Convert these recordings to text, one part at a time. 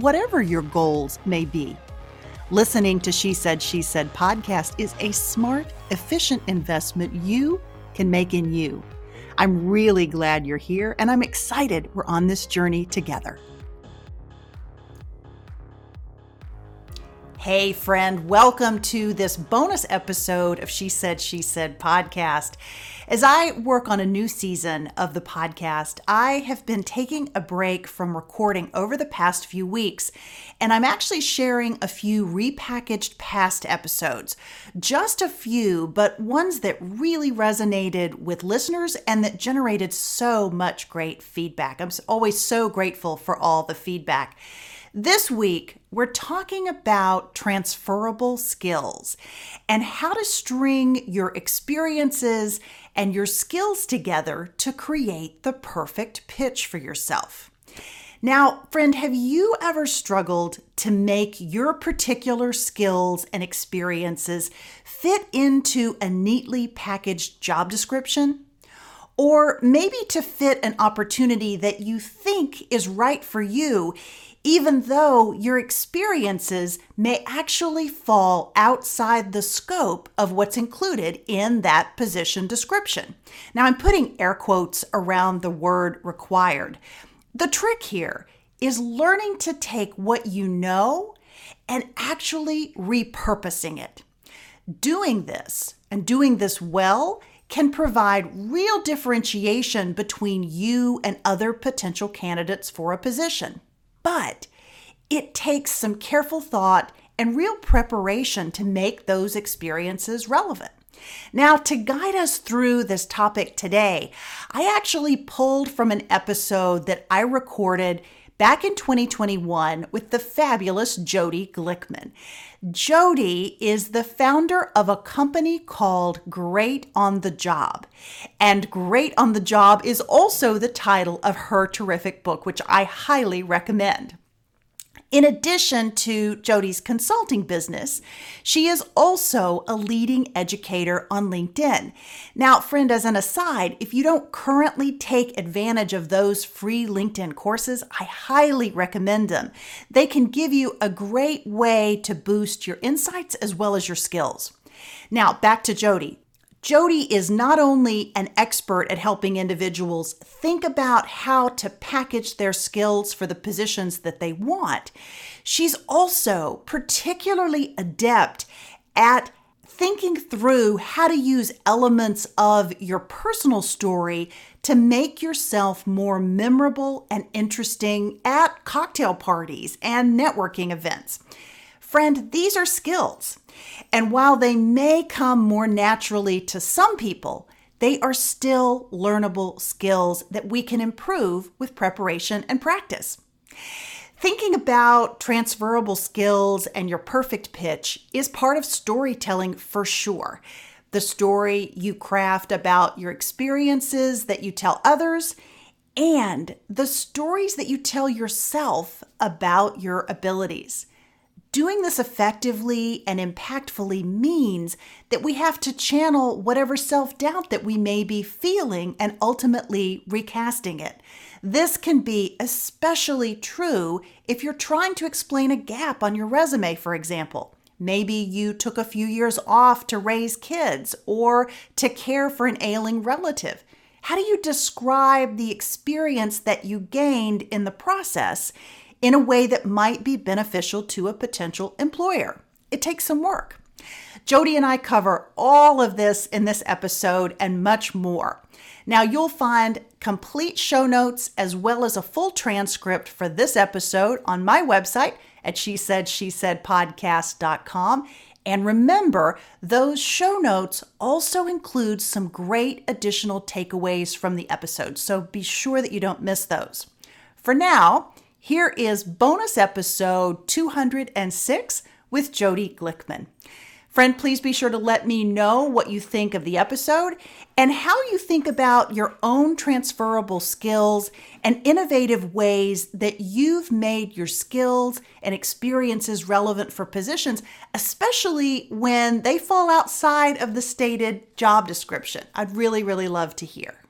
whatever your goals may be. Listening to She Said, She Said podcast is a smart, efficient investment you can make in you. I'm really glad you're here and I'm excited we're on this journey together. Hey, friend, welcome to this bonus episode of She Said, She Said podcast. As I work on a new season of the podcast, I have been taking a break from recording over the past few weeks, and I'm actually sharing a few repackaged past episodes. Just a few, but ones that really resonated with listeners and that generated so much great feedback. I'm always so grateful for all the feedback. This week, we're talking about transferable skills and how to string your experiences and your skills together to create the perfect pitch for yourself. Now, friend, have you ever struggled to make your particular skills and experiences fit into a neatly packaged job description? Or maybe to fit an opportunity that you think is right for you, even though your experiences may actually fall outside the scope of what's included in that position description. Now, I'm putting air quotes around the word required. The trick here is learning to take what you know and actually repurposing it. Doing this and doing this well can provide real differentiation between you and other potential candidates for a position. But it takes some careful thought and real preparation to make those experiences relevant. Now, to guide us through this topic today, I actually pulled from an episode that I recorded back in 2021 with the fabulous Jodi Glickman. Jodi is the founder of a company called Great on the Job. And Great on the Job is also the title of her terrific book, which I highly recommend. In addition to Jodi's consulting business, she is also a leading educator on LinkedIn. Now, friend, as an aside, if you don't currently take advantage of those free LinkedIn courses, I highly recommend them. They can give you a great way to boost your insights as well as your skills. Now, back to Jodi. Jodi is not only an expert at helping individuals think about how to package their skills for the positions that they want, she's also particularly adept at thinking through how to use elements of your personal story to make yourself more memorable and interesting at cocktail parties and networking events. Friend, these are skills. And while they may come more naturally to some people, they are still learnable skills that we can improve with preparation and practice. Thinking about transferable skills and your perfect pitch is part of storytelling for sure. The story you craft about your experiences that you tell others, and the stories that you tell yourself about your abilities. Doing this effectively and impactfully means that we have to channel whatever self doubt that we may be feeling and ultimately recasting it. This can be especially true if you're trying to explain a gap on your resume, for example. Maybe you took a few years off to raise kids or to care for an ailing relative. How do you describe the experience that you gained in the process in a way that might be beneficial to a potential employer. It takes some work. Jodi and I cover all of this in this episode and much more. Now, you'll find complete show notes as well as a full transcript for this episode on my website at she said she said podcast.com. And remember, those show notes also include some great additional takeaways from the episode. So be sure that you don't miss those. For now, here is bonus episode 206 with Jodi Glickman. Friend, please be sure to let me know what you think of the episode and how you think about your own transferable skills and innovative ways that you've made your skills and experiences relevant for positions, especially when they fall outside of the stated job description. I'd really, really love to hear.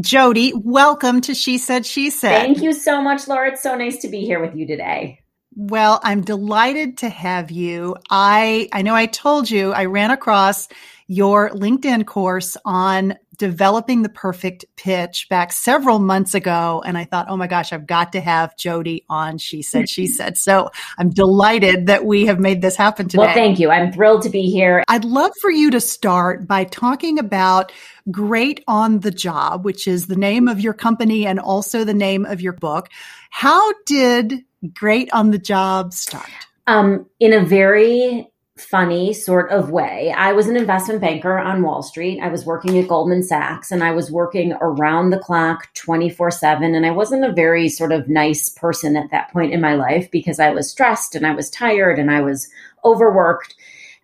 Jodi, welcome to She Said, She Said. Thank you so much, Laura. It's so nice to be here with you today. Well, I'm delighted to have you. I I know I told you I ran across your LinkedIn course on developing the perfect pitch back several months ago. And I thought, oh my gosh, I've got to have Jodi on. She said, she said. So I'm delighted that we have made this happen today. Well, thank you. I'm thrilled to be here. I'd love for you to start by talking about Great on the Job, which is the name of your company and also the name of your book. How did great on the job start? Um, in a very funny sort of way. I was an investment banker on Wall Street. I was working at Goldman Sachs and I was working around the clock 24 7. And I wasn't a very sort of nice person at that point in my life because I was stressed and I was tired and I was overworked.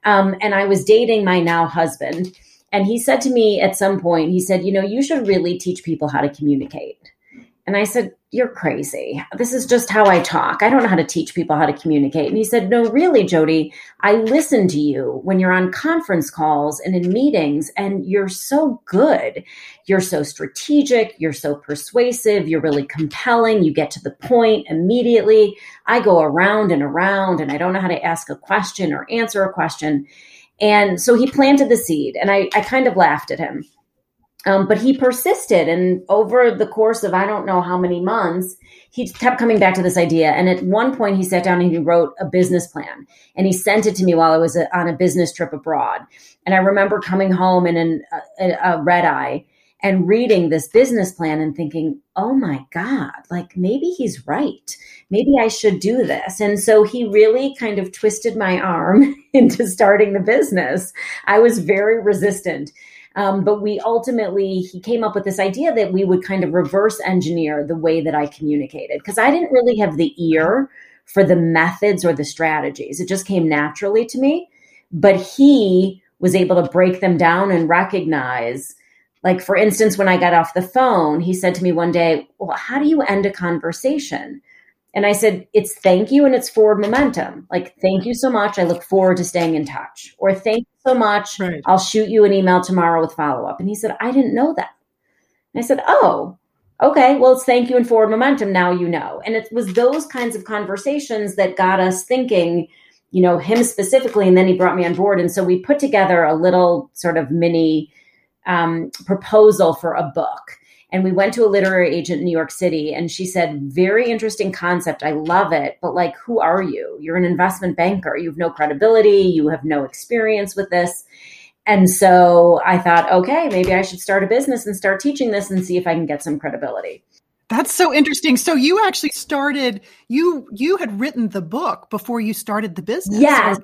Um, and I was dating my now husband. And he said to me at some point, he said, You know, you should really teach people how to communicate. And I said, You're crazy. This is just how I talk. I don't know how to teach people how to communicate. And he said, No, really, Jodi, I listen to you when you're on conference calls and in meetings, and you're so good. You're so strategic. You're so persuasive. You're really compelling. You get to the point immediately. I go around and around, and I don't know how to ask a question or answer a question. And so he planted the seed, and I, I kind of laughed at him. Um, but he persisted. And over the course of I don't know how many months, he kept coming back to this idea. And at one point, he sat down and he wrote a business plan and he sent it to me while I was on a business trip abroad. And I remember coming home in an, a, a red eye and reading this business plan and thinking, oh my God, like maybe he's right. Maybe I should do this. And so he really kind of twisted my arm into starting the business. I was very resistant. Um, but we ultimately, he came up with this idea that we would kind of reverse engineer the way that I communicated because I didn't really have the ear for the methods or the strategies. It just came naturally to me. But he was able to break them down and recognize. Like, for instance, when I got off the phone, he said to me one day, Well, how do you end a conversation? And I said, it's thank you and it's forward momentum. Like, thank you so much. I look forward to staying in touch. Or thank so much. Right. I'll shoot you an email tomorrow with follow up. And he said, I didn't know that. And I said, oh, okay. Well, it's thank you and forward momentum. Now you know. And it was those kinds of conversations that got us thinking, you know, him specifically. And then he brought me on board. And so we put together a little sort of mini um, proposal for a book and we went to a literary agent in New York City and she said, Very interesting concept. I love it. But like, who are you? You're an investment banker. You have no credibility. You have no experience with this. And so I thought, okay, maybe I should start a business and start teaching this and see if I can get some credibility. That's so interesting. So you actually started you you had written the book before you started the business. Yeah.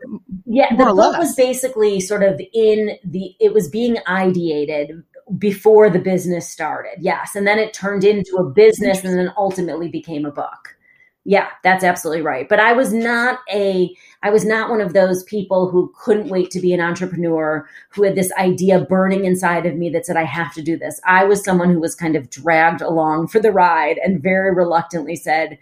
Yeah, the book less. was basically sort of in the it was being ideated before the business started. Yes. And then it turned into a business and then ultimately became a book. Yeah, that's absolutely right. But I was not a I was not one of those people who couldn't wait to be an entrepreneur, who had this idea burning inside of me that said I have to do this. I was someone who was kind of dragged along for the ride and very reluctantly said,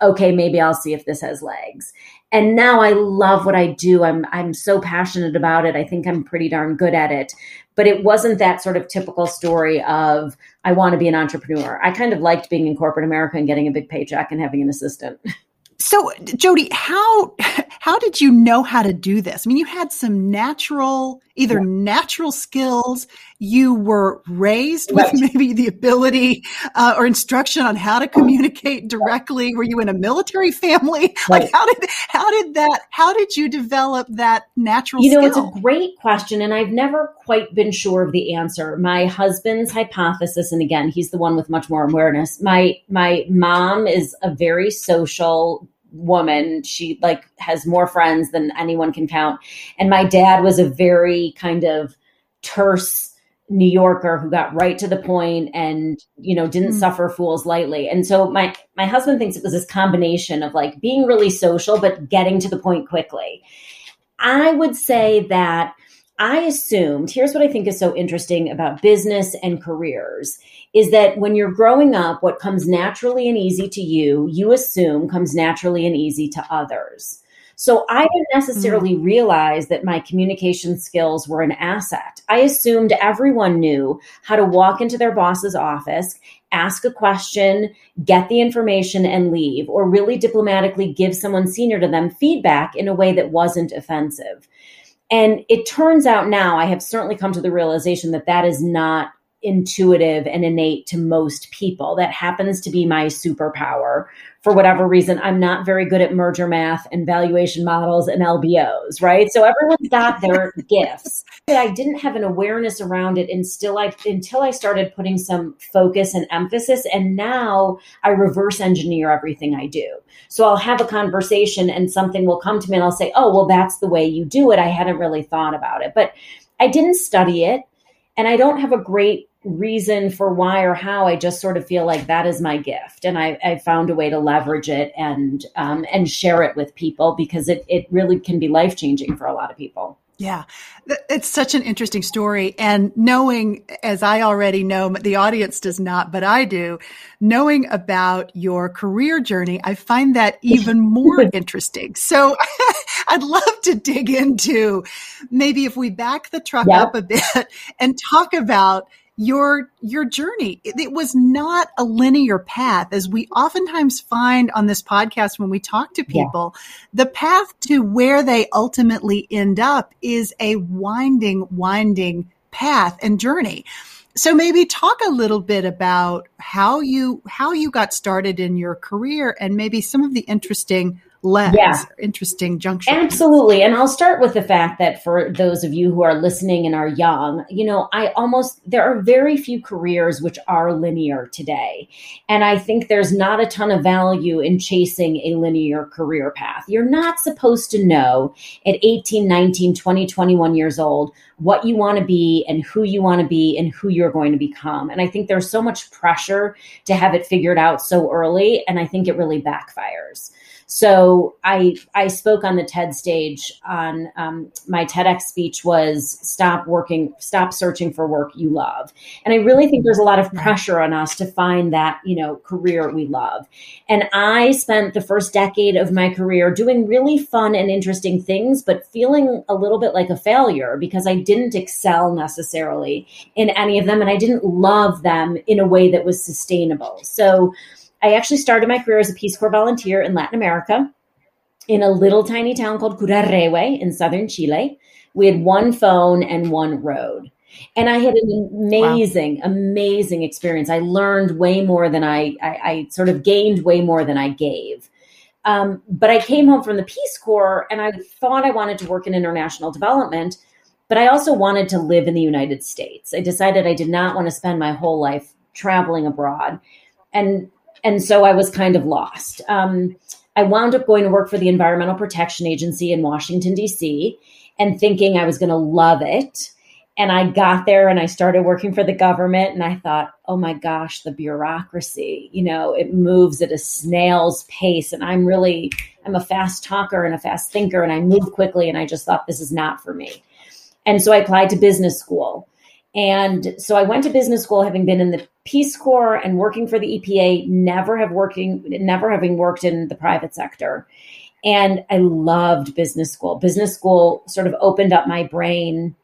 "Okay, maybe I'll see if this has legs." and now I love what I do. I'm I'm so passionate about it. I think I'm pretty darn good at it. But it wasn't that sort of typical story of I want to be an entrepreneur. I kind of liked being in corporate America and getting a big paycheck and having an assistant. So, Jodi, how how did you know how to do this? I mean, you had some natural, either yeah. natural skills you were raised with right. maybe the ability uh, or instruction on how to communicate directly? Were you in a military family? Right. Like how did how did that how did you develop that natural? You know, skill? it's a great question, and I've never quite been sure of the answer. My husband's hypothesis, and again, he's the one with much more awareness. My my mom is a very social woman. She like has more friends than anyone can count. And my dad was a very kind of terse New Yorker who got right to the point and you know didn't mm. suffer fools lightly. And so my my husband thinks it was this combination of like being really social but getting to the point quickly. I would say that I assumed, here's what I think is so interesting about business and careers is that when you're growing up, what comes naturally and easy to you, you assume comes naturally and easy to others. So I didn't necessarily mm. realize that my communication skills were an asset. I assumed everyone knew how to walk into their boss's office, ask a question, get the information, and leave, or really diplomatically give someone senior to them feedback in a way that wasn't offensive. And it turns out now, I have certainly come to the realization that that is not intuitive and innate to most people. That happens to be my superpower. For whatever reason, I'm not very good at merger math and valuation models and LBOs, right? So everyone's got their gifts. I didn't have an awareness around it until I until I started putting some focus and emphasis. And now I reverse engineer everything I do. So I'll have a conversation and something will come to me and I'll say, Oh, well, that's the way you do it. I hadn't really thought about it. But I didn't study it. And I don't have a great reason for why or how. I just sort of feel like that is my gift, and I, I found a way to leverage it and um, and share it with people because it it really can be life changing for a lot of people. Yeah, it's such an interesting story. And knowing, as I already know, the audience does not, but I do, knowing about your career journey, I find that even more interesting. So I'd love to dig into maybe if we back the truck yep. up a bit and talk about your your journey. It, it, was not a linear path as we oftentimes find on this podcast when we talk to people. Yeah. the path to where they ultimately end up is a winding winding path and journey. So maybe talk a little bit about how you how you got started in your career and maybe some of the interesting lens yeah. interesting junction absolutely. And i'll start with the fact that for those of you who are listening and are young you know i almost there are very few careers which are linear today. And i think there's not a ton of value in chasing a linear career path. You're not supposed to know at 18 19 20 21 years old what you want to be and who you want to be and who you're going to become. And i think there's so much pressure to have it figured out so early and i think it really backfires. So I I spoke on the TED stage on um, my TEDx speech was stop working, stop searching for work you love, and I really think there's a lot of pressure on us to find that you know career we love. And I spent the first decade of my career doing really fun and interesting things, but feeling a little bit like a failure because I didn't excel necessarily in any of them, and I didn't love them in a way that was sustainable. So I actually started my career as a Peace Corps volunteer in Latin America in a little tiny town called Curarrehue in southern Chile. We had one phone and one road. And I had an amazing, wow. amazing experience. I learned way more than I, I, I sort of gained way more than I gave. Um, but I came home from the Peace Corps and I thought I wanted to work in international development, but I also wanted to live in the United States. I decided I did not want to spend my whole life traveling abroad. And and so I was kind of lost. Um, I wound up going to work for the Environmental Protection Agency in Washington, D.C., and thinking I was going to love it. And I got there and I started working for the government, and I thought, oh my gosh, the bureaucracy, you know, it moves at a snail's pace. And I'm really, I'm a fast talker and a fast thinker, and I move quickly. And I just thought, this is not for me. And so I applied to business school. And so I went to business school having been in the Peace Corps and working for the EPA, never have working, never having worked in the private sector. And I loved business school. Business school sort of opened up my brain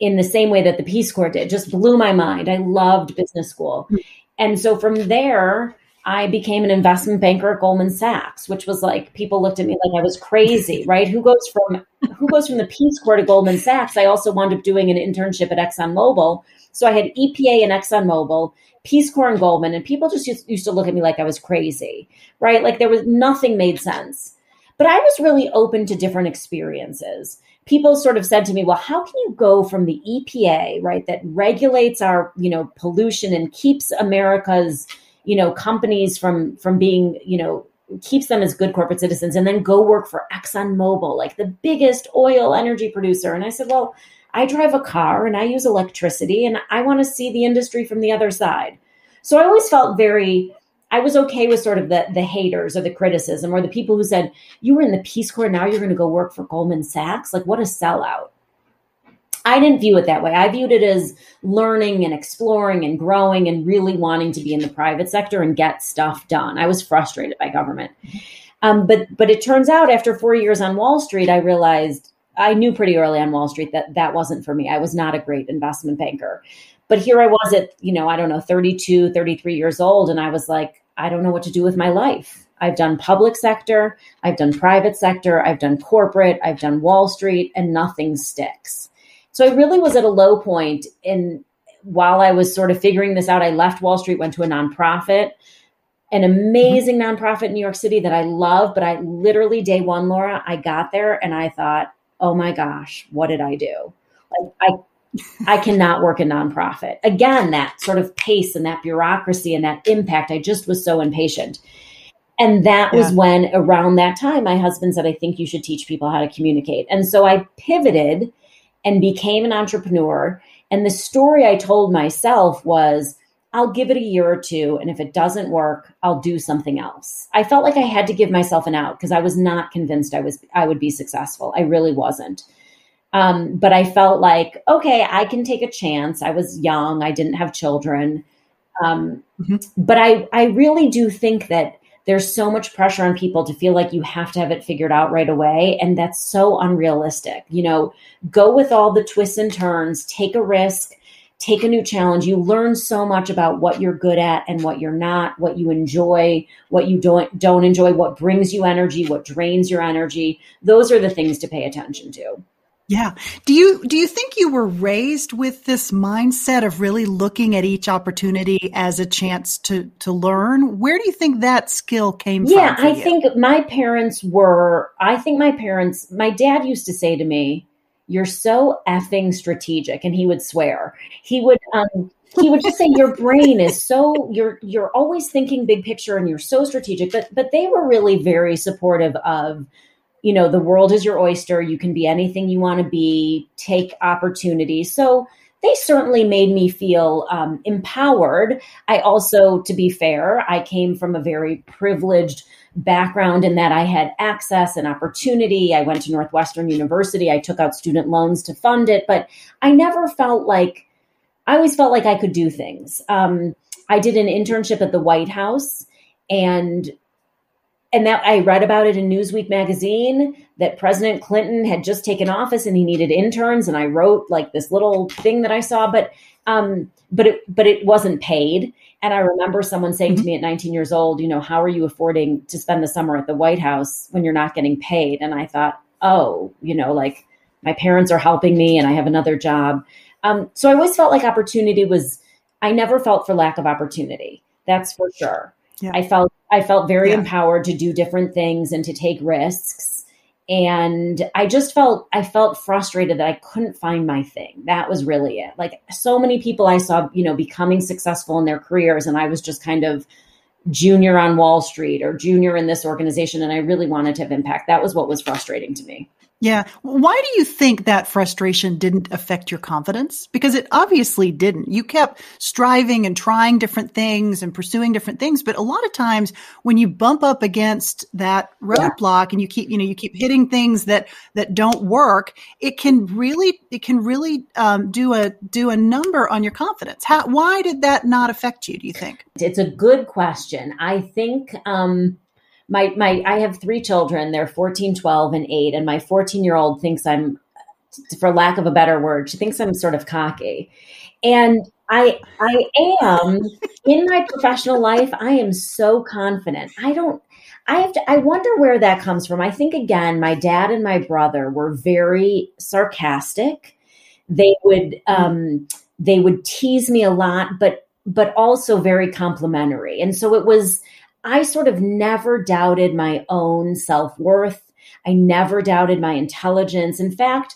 in the same way that the Peace Corps did, just blew my mind. I loved business school. And so from there, I became an investment banker at Goldman Sachs, which was like people looked at me like I was crazy, right? Who goes from who goes from the Peace Corps to Goldman Sachs? I also wound up doing an internship at ExxonMobil So I had EPA and ExxonMobil, Peace Corps and Goldman, and people just used, used to look at me like I was crazy, right? Like there was nothing made sense. But I was really open to different experiences. People sort of said to me, well, how can you go from the EPA, right, that regulates our, you know, pollution and keeps America's, you know, companies from from being, you know, keeps them as good corporate citizens and then go work for ExxonMobil, like the biggest oil energy producer. And I said, well, I drive a car and I use electricity and I want to see the industry from the other side. So I always felt very I was okay with sort of the the haters or the criticism or the people who said, You were in the Peace Corps, now you're gonna go work for Goldman Sachs. Like what a sellout. I didn't view it that way. I viewed it as learning and exploring and growing and really wanting to be in the private sector and get stuff done. I was frustrated by government. Um, but but it turns out after four years on Wall Street, I realized I knew pretty early on Wall Street that that wasn't for me. I was not a great investment banker. But here I was at, you know, I don't know, 32, 33 years old. And I was like, I don't know what to do with my life. I've done public sector, I've done private sector, I've done corporate, I've done Wall Street, and nothing sticks. So I really was at a low point. And while I was sort of figuring this out, I left Wall Street, went to a nonprofit, an amazing mm-hmm. nonprofit in New York City that I love. But I literally, day one, Laura, I got there and I thought, oh my gosh, what did I do? Like, I I cannot work a nonprofit. Again, that sort of pace and that bureaucracy and that impact, I just was so impatient. And that yeah. was when, around that time, my husband said, I think you should teach people how to communicate. And so I pivoted and became an entrepreneur. And the story I told myself was, I'll give it a year or two. And if it doesn't work, I'll do something else. I felt like I had to give myself an out because I was not convinced I was I would be successful. I really wasn't. Um, but I felt like, okay, I can take a chance. I was young, I didn't have children. Um, mm-hmm. But I, I really do think that there's so much pressure on people to feel like you have to have it figured out right away. And that's so unrealistic. You know, go with all the twists and turns, take a risk, take a new challenge. You learn so much about what you're good at and what you're not, what you enjoy, what you don't don't enjoy, what brings you energy, what drains your energy. Those are the things to pay attention to. Yeah. Do you do you think you were raised with this mindset of really looking at each opportunity as a chance to to learn? Where do you think that skill came yeah, from? Yeah, I you? think my parents were I think my parents my dad used to say to me, "You're so effing strategic." And he would swear. He would um he would just say your brain is so you're you're always thinking big picture and you're so strategic but but they were really very supportive of you know the world is your oyster. You can be anything you want to be. Take opportunities so they certainly made me feel um, empowered. I also to be fair i came from a very privileged background in that i had access and opportunity. I went to northwestern university. I took out student loans to fund it but i never felt like i always felt like i could do things. Um, i did an internship at the white house and and that I read about it in Newsweek magazine that President Clinton had just taken office and he needed interns. And I wrote like this little thing that I saw but um but it but it wasn't paid. And I remember someone saying mm-hmm. to me at 19 years old you know how are you affording to spend the summer at the White House when you're not getting paid? And I thought oh you know like my parents are helping me and I have another job. Um so I always felt like opportunity was I never felt for lack of opportunity. That's for sure. Yeah. I felt I felt very yeah. empowered to do different things and to take risks. And I just felt I felt frustrated that I couldn't find my thing. That was really it. Like so many people I saw, you know, becoming successful in their careers and I was just kind of junior on Wall Street or junior in this organization and I really wanted to have impact. That was what was frustrating to me. Yeah. Why do you think that frustration didn't affect your confidence? Because it obviously didn't. You kept striving and trying different things and pursuing different things. But a lot of times when you bump up against that roadblock yeah. and you keep, you know, you keep hitting things that, that don't work, it can really, it can really um, do a, do a number on your confidence. How, why did that not affect you, do you think? It's a good question. I think, um, my my I have three children. They're 14, 12, and 8 and my 14-year-old thinks I'm for lack of a better word, she thinks I'm sort of cocky. And I I am in my professional life, I am so confident. I don't I have to I wonder where that comes from. I think again, my dad and my brother were very sarcastic. They would um they would tease me a lot, but but also very complimentary. And so it was I sort of never doubted my own self-worth. I never doubted my intelligence. In fact,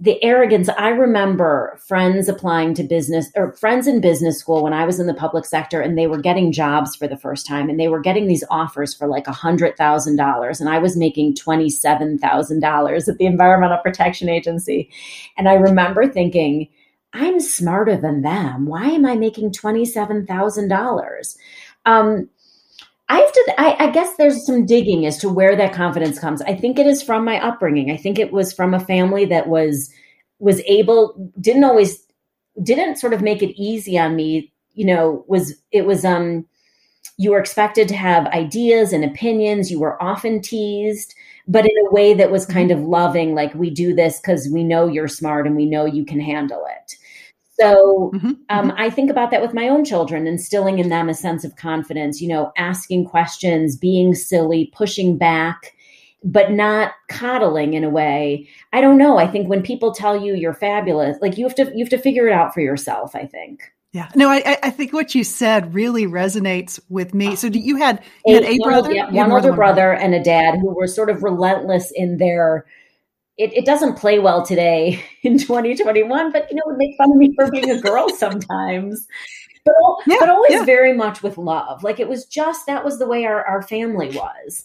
the arrogance i remember friends applying to business or friends in business school when i was in the public sector and they were getting jobs for the first time and they were getting these offers for like a hundred thousand dollars and i was making twenty seven thousand dollars at the environmental protection agency and i remember thinking i'm smarter than them why am i making twenty seven thousand dollars um, I have to, I, I, guess there's some digging as to where that confidence comes. I think it is from my upbringing. I think it was from a family that was, was able, didn't always, didn't sort of make it easy on me, you know, was, it was, um, you were expected to have ideas and opinions. You were often teased, but in a way that was kind mm-hmm. of loving, like we do this because we know you're smart and we know you can handle it. So mm-hmm, um, mm-hmm. I think about that with my own children, instilling in them a sense of confidence, you know, asking questions, being silly, pushing back, but not coddling in a way. I don't know. I think when people tell you you're fabulous, like you have to you have to figure it out for yourself, I think. Yeah. No, I, I think what you said really resonates with me. So you had you had a brother, yeah, one older brother and a dad who were sort of relentless in their it, it doesn't play well today in 2021, but you know, would make fun of me for being a girl sometimes. But, yeah, but always yeah. very much with love. Like it was just that was the way our, our family was.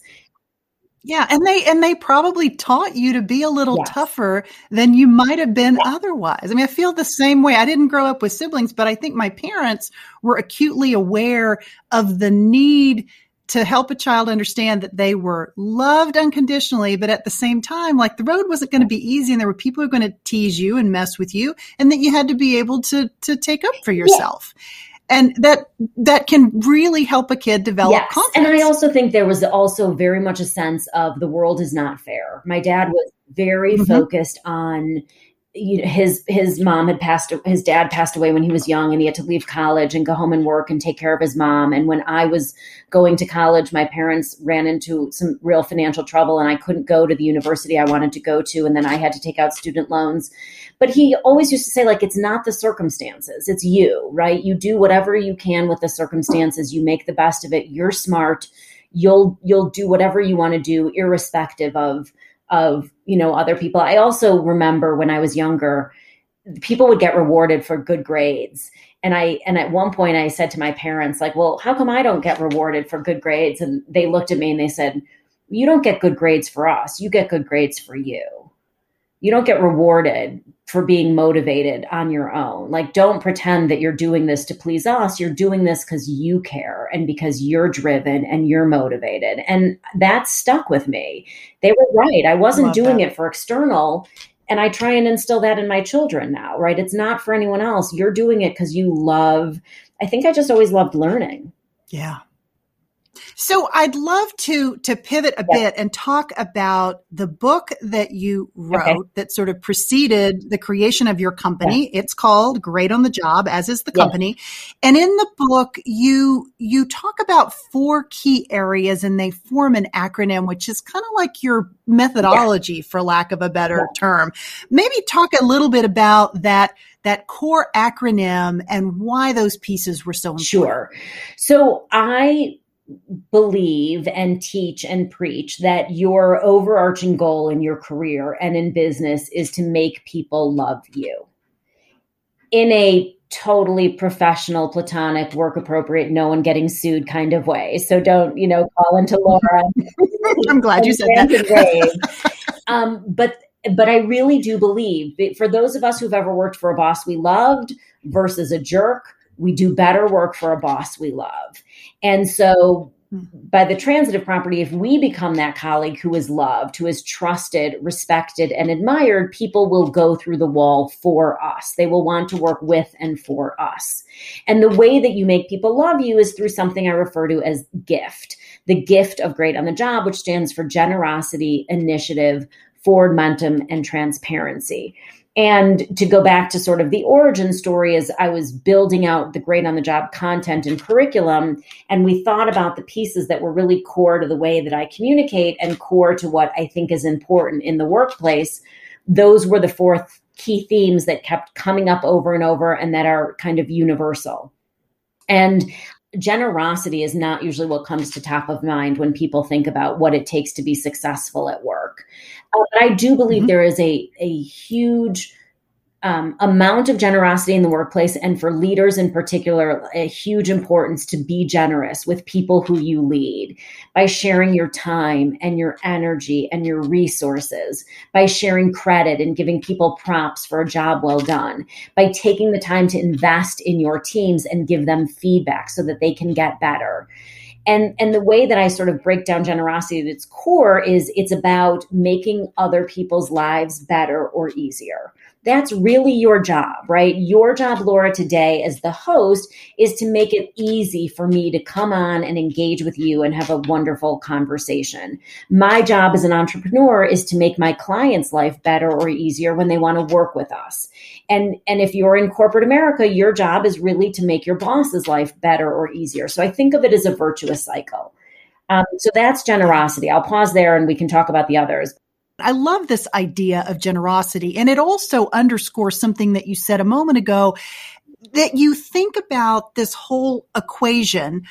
Yeah, and they and they probably taught you to be a little yes. tougher than you might have been otherwise. I mean, I feel the same way. I didn't grow up with siblings, but I think my parents were acutely aware of the need to help a child understand that they were loved unconditionally, but at the same time, like the road wasn't going to be easy and there were people who were going to tease you and mess with you and that you had to be able to, to take up for yourself. Yeah. And that, that can really help a kid develop yes. confidence. And I also think there was also very much a sense of the world is not fair. My dad was very mm-hmm. focused on you know, his his mom had passed his dad passed away when he was young and he had to leave college and go home and work and take care of his mom. And when i was going to college my parents ran into some real financial trouble and i couldn't go to the university i wanted to go to. And then i had to take out student loans. But he always used to say like it's not the circumstances it's you right? You do whatever you can with the circumstances. You make the best of it. You're smart. You'll you'll do whatever you want to do irrespective of of you know other people. I also remember when i was younger people would get rewarded for good grades. And i and at one point i said to my parents like well how come i don't get rewarded for good grades? And they looked at me and they said you don't get good grades for us. You get good grades for you you don't get rewarded for being motivated on your own. Like, don't pretend that you're doing this to please us. You're doing this because you care and because you're driven and you're motivated. And that stuck with me. They were right. I wasn't doing that. it for external. And I try and instill that in my children now, right? It's not for anyone else. You're doing it because you love. I think I just always loved learning. Yeah. So I'd love to to pivot a bit and talk about the book that you wrote okay. that sort of preceded the creation of your company. It's called Great on the Job, as is the company. And in the book, you you talk about four key areas and they form an acronym, which is kind of like your methodology, for lack of a better term. Maybe talk a little bit about that that core acronym and why those pieces were so important. Sure. So I believe and teach and preach that your overarching goal in your career and in business is to make people love you in a totally professional, platonic, work appropriate, no one getting sued kind of way. So don't, you know, call into Laura. I'm glad you said that. um, but but I really do believe for those of us who've ever worked for a boss we loved versus a jerk, we do better work for a boss we love. And so hmm. by the transitive property, if we become that colleague who is loved, who is trusted, respected, and admired, people will go through the wall for us. They will want to work with and for us. And the way that you make people love you is through something I refer to as gift the gift of great on the job, which stands for generosity, initiative, forward momentum, and transparency. And to go back to sort of the origin story, as I was building out the great on the job content and curriculum, and we thought about the pieces that were really core to the way that I communicate and core to what I think is important in the workplace, those were the fourth key themes that kept coming up over and over and that are kind of universal. And generosity is not usually what comes to top of mind when people think about what it takes to be successful at work. Uh, but I do believe mm-hmm. there is a, a huge um, amount of generosity in the workplace, and for leaders in particular, a huge importance to be generous with people who you lead by sharing your time and your energy and your resources, by sharing credit and giving people props for a job well done, by taking the time to invest in your teams and give them feedback so that they can get better and and the way that i sort of break down generosity at its core is it's about making other people's lives better or easier that's really your job, right? Your job, Laura, today as the host is to make it easy for me to come on and engage with you and have a wonderful conversation. My job as an entrepreneur is to make my client's life better or easier when they want to work with us. And, and if you're in corporate America, your job is really to make your boss's life better or easier. So I think of it as a virtuous cycle. Um, so that's generosity. I'll pause there and we can talk about the others. I love this idea of generosity. And it also underscores something that you said a moment ago that you think about this whole equation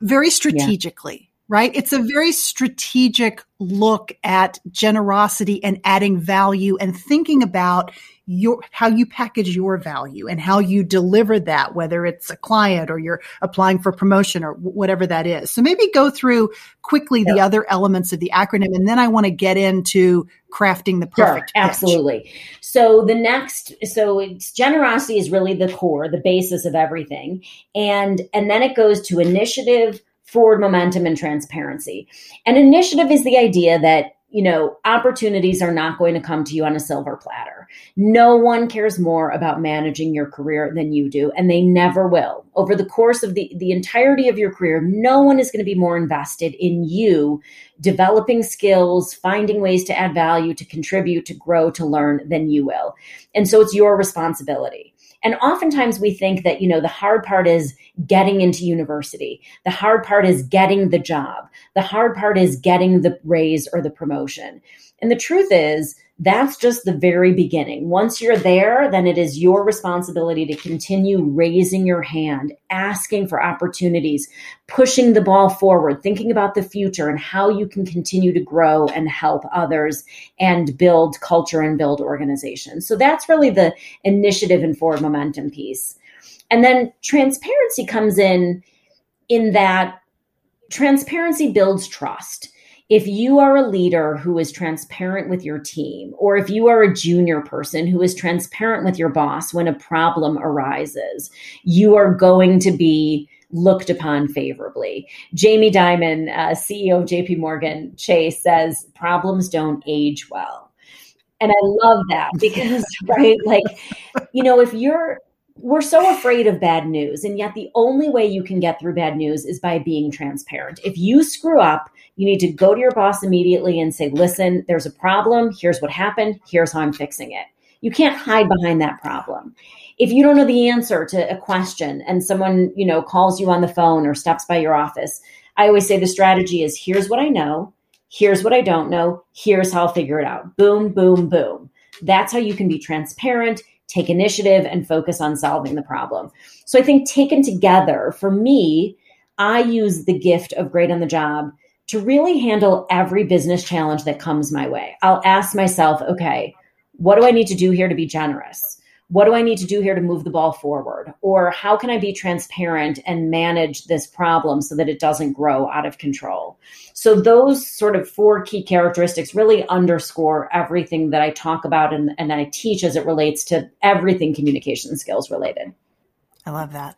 very strategically. Yeah. Right? It's a very strategic look at generosity and adding value and thinking about your how you package your value and how you deliver that whether it's a client or you're applying for promotion or whatever that is so maybe go through quickly the other elements of the acronym and then i want to get into crafting the perfect sure, absolutely pitch. so the next so it's generosity is really the core the basis of everything and and then it goes to initiative forward momentum and transparency an initiative is the idea that you know, opportunities are not going to come to you on a silver platter. No one cares more about managing your career than you do, and they never will. Over the course of the, the entirety of your career, no one is going to be more invested in you developing skills, finding ways to add value, to contribute, to grow, to learn than you will. And so it's your responsibility. And oftentimes we think that, you know, the hard part is getting into university. The hard part is getting the job. The hard part is getting the raise or the promotion. And the truth is, that's just the very beginning. Once you're there, then it is your responsibility to continue raising your hand, asking for opportunities, pushing the ball forward, thinking about the future and how you can continue to grow and help others and build culture and build organizations. So that's really the initiative and forward momentum piece. And then transparency comes in in that transparency builds trust if you are a leader who is transparent with your team, or if you are a junior person who is transparent with your boss when a problem arises, you are going to be looked upon favorably. Jamie Dimon, uh, CEO of JP Morgan Chase, says problems don't age well. And I love that because, right, like, you know, if you're we're so afraid of bad news. And yet, the only way you can get through bad news is by being transparent. If you screw up, you need to go to your boss immediately and say, listen, there's a problem. Here's what happened. Here's how I'm fixing it. You can't hide behind that problem. If you don't know the answer to a question and someone, you know, calls you on the phone or stops by your office, I always say the strategy is here's what I know, here's what I don't know, here's how I'll figure it out. Boom, boom, boom. That's how you can be transparent, take initiative, and focus on solving the problem. So I think taken together, for me, I use the gift of great on the job to really handle every business challenge that comes my way. I'll ask myself, okay, what do I need to do here to be generous? What do I need to do here to move the ball forward? Or how can I be transparent and manage this problem so that it doesn't grow out of control? So, those sort of four key characteristics really underscore everything that I talk about and, and I teach as it relates to everything communication skills related. I love that.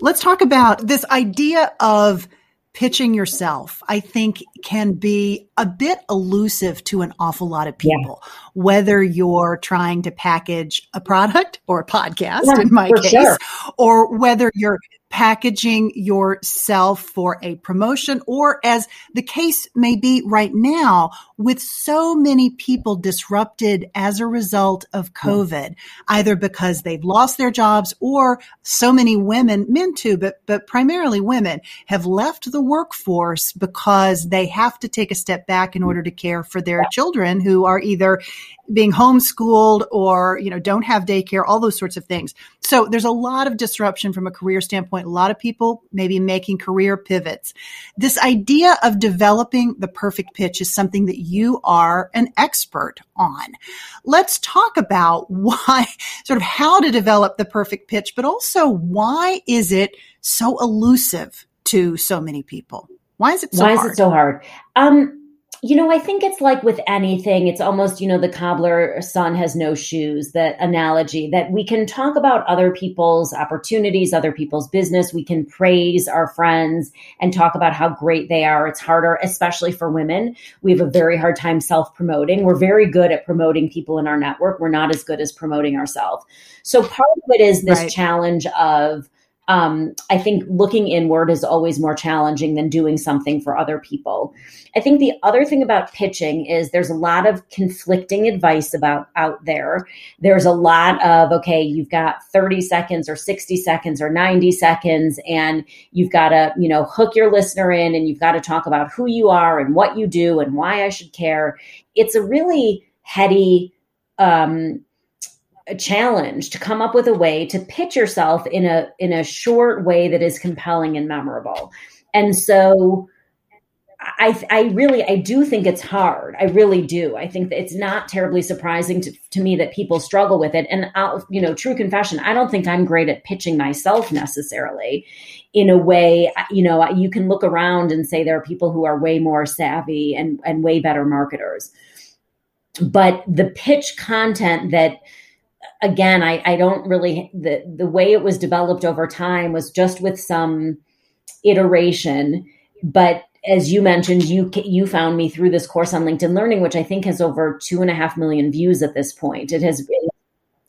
Let's talk about this idea of pitching yourself, I think can be a bit elusive to an awful lot of people, yeah. whether you're trying to package a product or a podcast yeah, in my case, sure. or whether you're packaging yourself for a promotion or as the case may be right now with so many people disrupted as a result of hmm. COVID, either because they've lost their jobs or so many women, men too, but, but primarily women have left the workforce because they have to take a step back in hmm. order to care for their children who are either being homeschooled or, you know, don't have daycare, all those sorts of things. So there's a lot of disruption from a career standpoint. A lot of people maybe making career pivots. This idea of developing the perfect pitch is something that you are an expert on. Let's talk about why, sort of how to develop the perfect pitch, but also why is it so elusive to so many people? Why is it so Why hard? is it so hard? Um, you know, I think it's like with anything, it's almost, you know, the cobbler son has no shoes, that analogy that we can talk about other people's opportunities, other people's business. We can praise our friends and talk about how great they are. It's harder, especially for women. We have a very hard time self promoting. We're very good at promoting people in our network. We're not as good as promoting ourselves. So part of it is this Right. challenge of, um, I think looking inward is always more challenging than doing something for other people. I think the other thing about pitching is there's a lot of conflicting advice about out there. There's a lot of, okay, you've got 30 seconds or 60 seconds or 90 seconds, and you've got to, you know, hook your listener in and you've got to talk about who you are and what you do and why I should care. It's a really heady, um, a challenge to come up with a way to pitch yourself in a in a short way that is compelling and memorable. And so I, I really, I do think it's hard. I really do. I think that it's not terribly surprising to, to me that people struggle with it. And I'll, you know, true confession, I don't think I'm great at pitching myself necessarily in a way, you know, you can look around and say there are people who are way more savvy and, and way better marketers. But the pitch content that, again, I, I don't really, the, the way it was developed over time was just with some iteration. But as you mentioned, you you found me through this course on LinkedIn Learning, which I think has over two and a half million views at this point. It has been,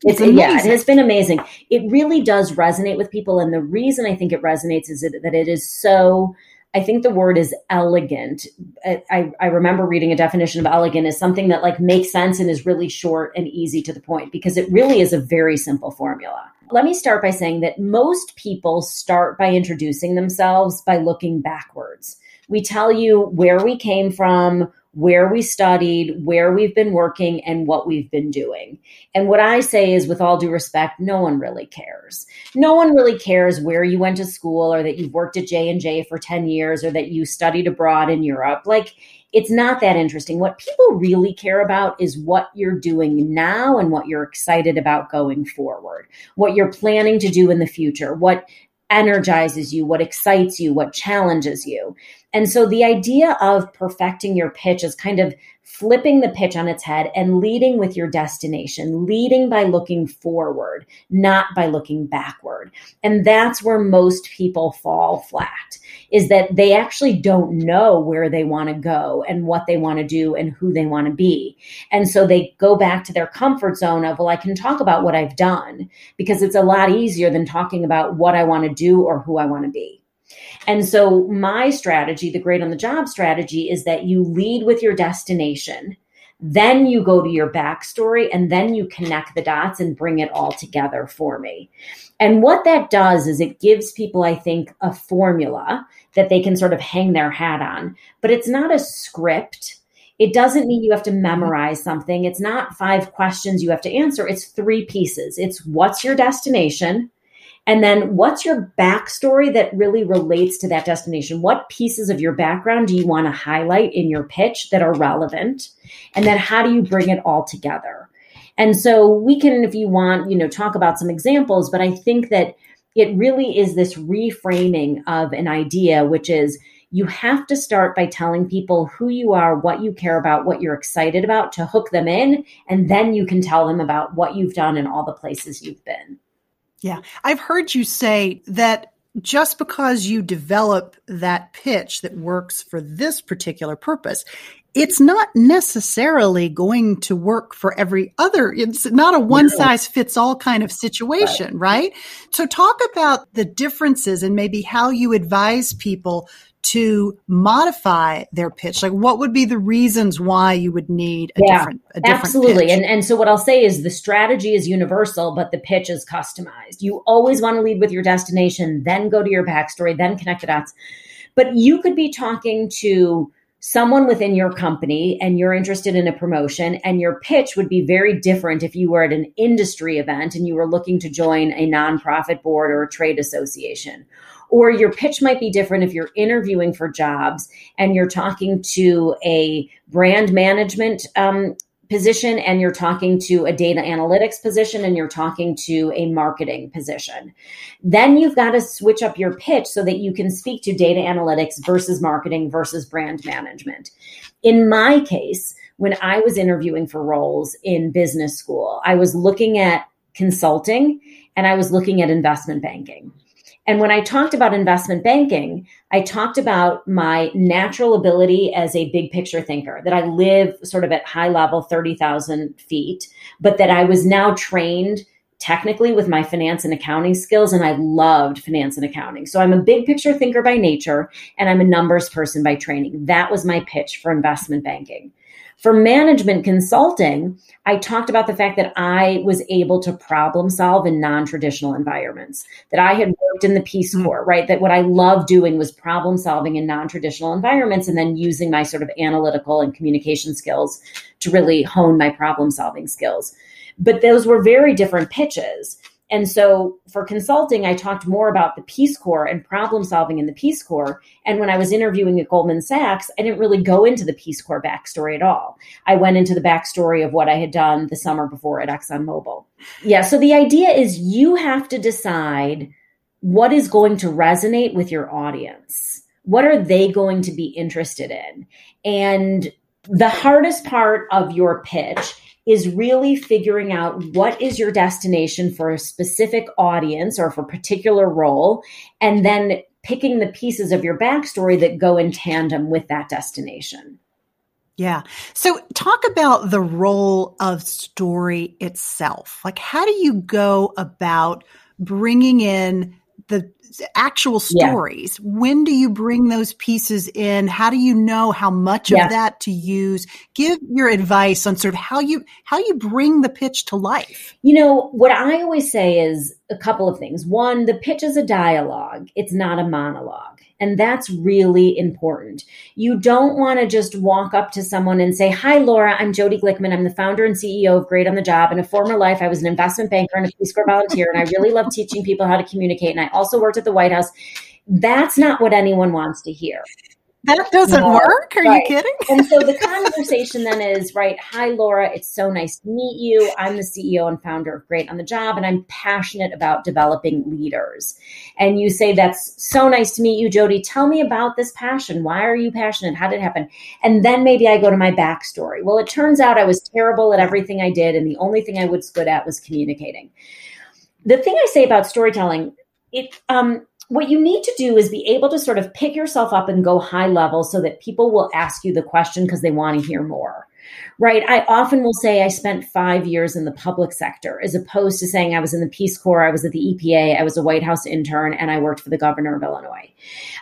it's, It's yeah, it amazing. has been amazing. It really does resonate with people, and the reason I think it resonates is that it is so. I think the word is elegant. I, I, remember reading a definition of elegant as something that like makes sense and is really short and easy to the point because it really is a very simple formula. Let me start by saying that most people start by introducing themselves by looking backwards. We tell you where we came from, where we studied, where we've been working, and what we've been doing. And what I say is, with all due respect, no one really cares. No one really cares where you went to school, or that you've worked at J and J for ten years, or that you studied abroad in Europe. Like, it's not that interesting. What people really care about is what you're doing now and what you're excited about going forward, what you're planning to do in the future, what energizes you, what excites you, what challenges you. And so the idea of perfecting your pitch is kind of flipping the pitch on its head and leading with your destination, leading by looking forward, not by looking backward. And that's where most people fall flat is that they actually don't know where they want to go and what they want to do and who they want to be. And so they go back to their comfort zone of, well, I can talk about what I've done because it's a lot easier than talking about what I want to do or who I want to be. And so, my strategy, the great on the job strategy, is that you lead with your destination, then you go to your backstory, and then you connect the dots and bring it all together for me. And what that does is it gives people, I think, a formula that they can sort of hang their hat on, but it's not a script. It doesn't mean you have to mm-hmm. memorize something. It's not five questions you have to answer. It's three pieces. It's what's your destination? And then what's your backstory that really relates to that destination? What pieces of your background do you want to highlight in your pitch that are relevant? And then how do you bring it all together? And so we can, if you want, you know, talk about some examples, but I think that it really is this reframing of an idea, which is you have to start by telling people who you are, what you care about, what you're excited about to hook them in. And then you can tell them about what you've done and all the places you've been. Yeah. I've heard you say that just because you develop that pitch that works for this particular purpose, it's not necessarily going to work for every other. It's not a one size fits all kind of situation, right. right? So talk about the differences and maybe how you advise people to modify their pitch? Like, what would be the reasons why you would need a yeah, different, a different absolutely. And and so what I'll say is the strategy is universal, but the pitch is customized. You always want to lead with your destination, then go to your backstory, then connect the dots. But you could be talking to someone within your company and you're interested in a promotion and your pitch would be very different if you were at an industry event and you were looking to join a nonprofit board or a trade association or your pitch might be different if you're interviewing for jobs and you're talking to a brand management um, position and you're talking to a data analytics position and you're talking to a marketing position. Then you've got to switch up your pitch so that you can speak to data analytics versus marketing versus brand management. In my case, when I was interviewing for roles in business school, I was looking at consulting and I was looking at investment banking. And when I talked about investment banking, I talked about my natural ability as a big picture thinker, that I live sort of at high level, 30,000 feet, but that I was now trained technically with my finance and accounting skills and I loved finance and accounting. So I'm a big picture thinker by nature and I'm a numbers person by training. That was my pitch for investment banking. For management consulting, I talked about the fact that I was able to problem solve in non traditional environments, that I had worked in the Peace hmm. Corps, right? That what I loved doing was problem solving in non traditional environments and then using my sort of analytical and communication skills to really hone my problem solving skills. But those were very different pitches. And so for consulting, I talked more about the Peace Corps and problem solving in the Peace Corps. And when I was interviewing at Goldman Sachs, I didn't really go into the Peace Corps backstory at all. I went into the backstory of what I had done the summer before at ExxonMobil. Yeah. So the idea is you have to decide what is going to resonate with your audience. What are they going to be interested in? And the hardest part of your pitch is really figuring out what is your destination for a specific audience or for a particular role, and then picking the pieces of your backstory that go in tandem with that destination. Yeah. So talk about the role of story itself. Like, how do you go about bringing in the actual stories. Yeah. When do you bring those pieces in? How do you know how much yeah. of that to use? Give your advice on sort of how you how you bring the pitch to life. You know, what I always say is a couple of things. One, the pitch is a dialogue. It's not a monologue. And that's really important. You don't want to just walk up to someone and say, Hi, Laura, I'm Jodi Glickman. I'm the founder and CEO of Great on the Job. In a former life, I was an investment banker and a Peace Corps volunteer, and I really love teaching people how to communicate. And I also worked at the White House. That's not what anyone wants to hear. That doesn't no, work. Are right. you kidding? and so the conversation then is right. Hi, Laura. It's so nice to meet you. I'm the CEO and founder of Great on the Job, and I'm passionate about developing leaders. And you say, That's so nice to meet you, Jodi. Tell me about this passion. Why are you passionate? How did it happen? And then maybe I go to my backstory. Well, it turns out I was terrible at everything I did, and the only thing I was good at was communicating. The thing I say about storytelling, it um, what you need to do is be able to sort of pick yourself up and go high level so that people will ask you the question because they want to hear more. Right. I often will say I spent five years in the public sector as opposed to saying I was in the Peace Corps, I was at the EPA, I was a White House intern, and I worked for the governor of Illinois.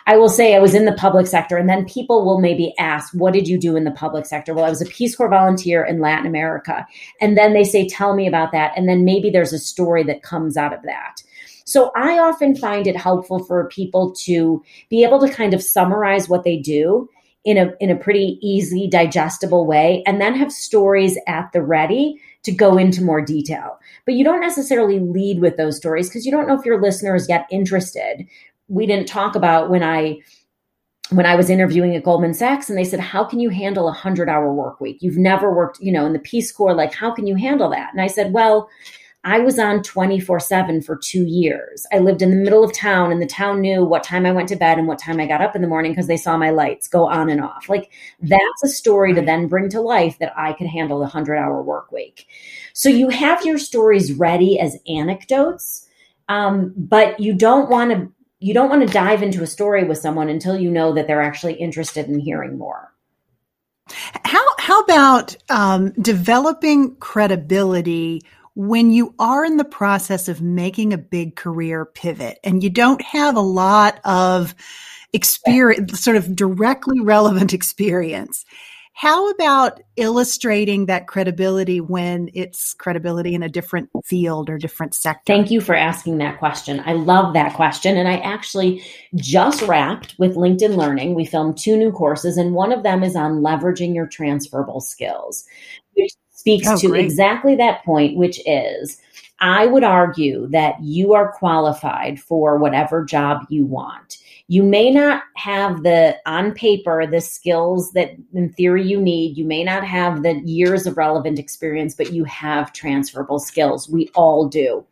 I will say I was in the public sector, and then people will maybe ask, What did you do in the public sector? Well, I was a Peace Corps volunteer in Latin America. And then they say, Tell me about that. And then maybe there's a story that comes out of that. So I often find it helpful for people to be able to kind of summarize what they do in a in a pretty easy digestible way and then have stories at the ready to go into more detail. But you don't necessarily lead with those stories because you don't know if your listeners yet interested. We didn't talk about when I when I was interviewing at Goldman Sachs and they said, How can you handle a hundred hour work week? You've never worked, you know, in the Peace Corps, like how can you handle that? And I said, Well, I was on 24 7 for two years. I lived in the middle of town, and the town knew what time I went to bed and what time I got up in the morning because they saw my lights go on and off. Like, that's a story to then bring to life that I could handle a 100 hour work week. So, you have your stories ready as anecdotes, um, but you don't want to you don't want to dive into a story with someone until you know that they're actually interested in hearing more. How how about um, developing credibility when you are in the process of making a big career pivot and you don't have a lot of experience, sort of directly relevant experience? How about illustrating that credibility when it's credibility in a different field or different sector? Thank you for asking that question. I love that question. And I actually just wrapped with LinkedIn Learning. We filmed two new courses, and one of them is on leveraging your transferable skills, speaks oh, to great. exactly that point, which is I would argue that you are qualified for whatever job you want. You may not have the on paper the skills that in theory you need. You may not have the years of relevant experience but you have transferable skills. We all do.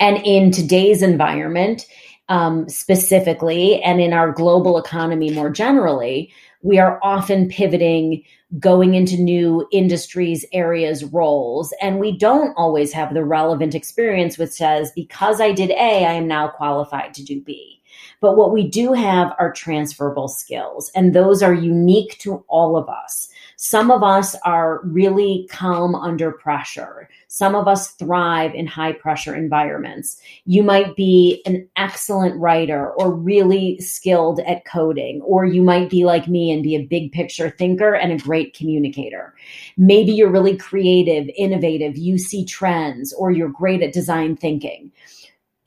And in today's environment um, specifically and in our global economy more generally we are often pivoting going into new industries areas roles and we don't always have the relevant experience which says because i did a i am now qualified to do b but what we do have are transferable skills, and those are unique to all of us. Some of us are really calm under pressure. Some of us thrive in high pressure environments. You might be an excellent writer or really skilled at coding, or you might be like me and be a big picture thinker and a great communicator. Maybe you're really creative, innovative, you see trends, or you're great at design thinking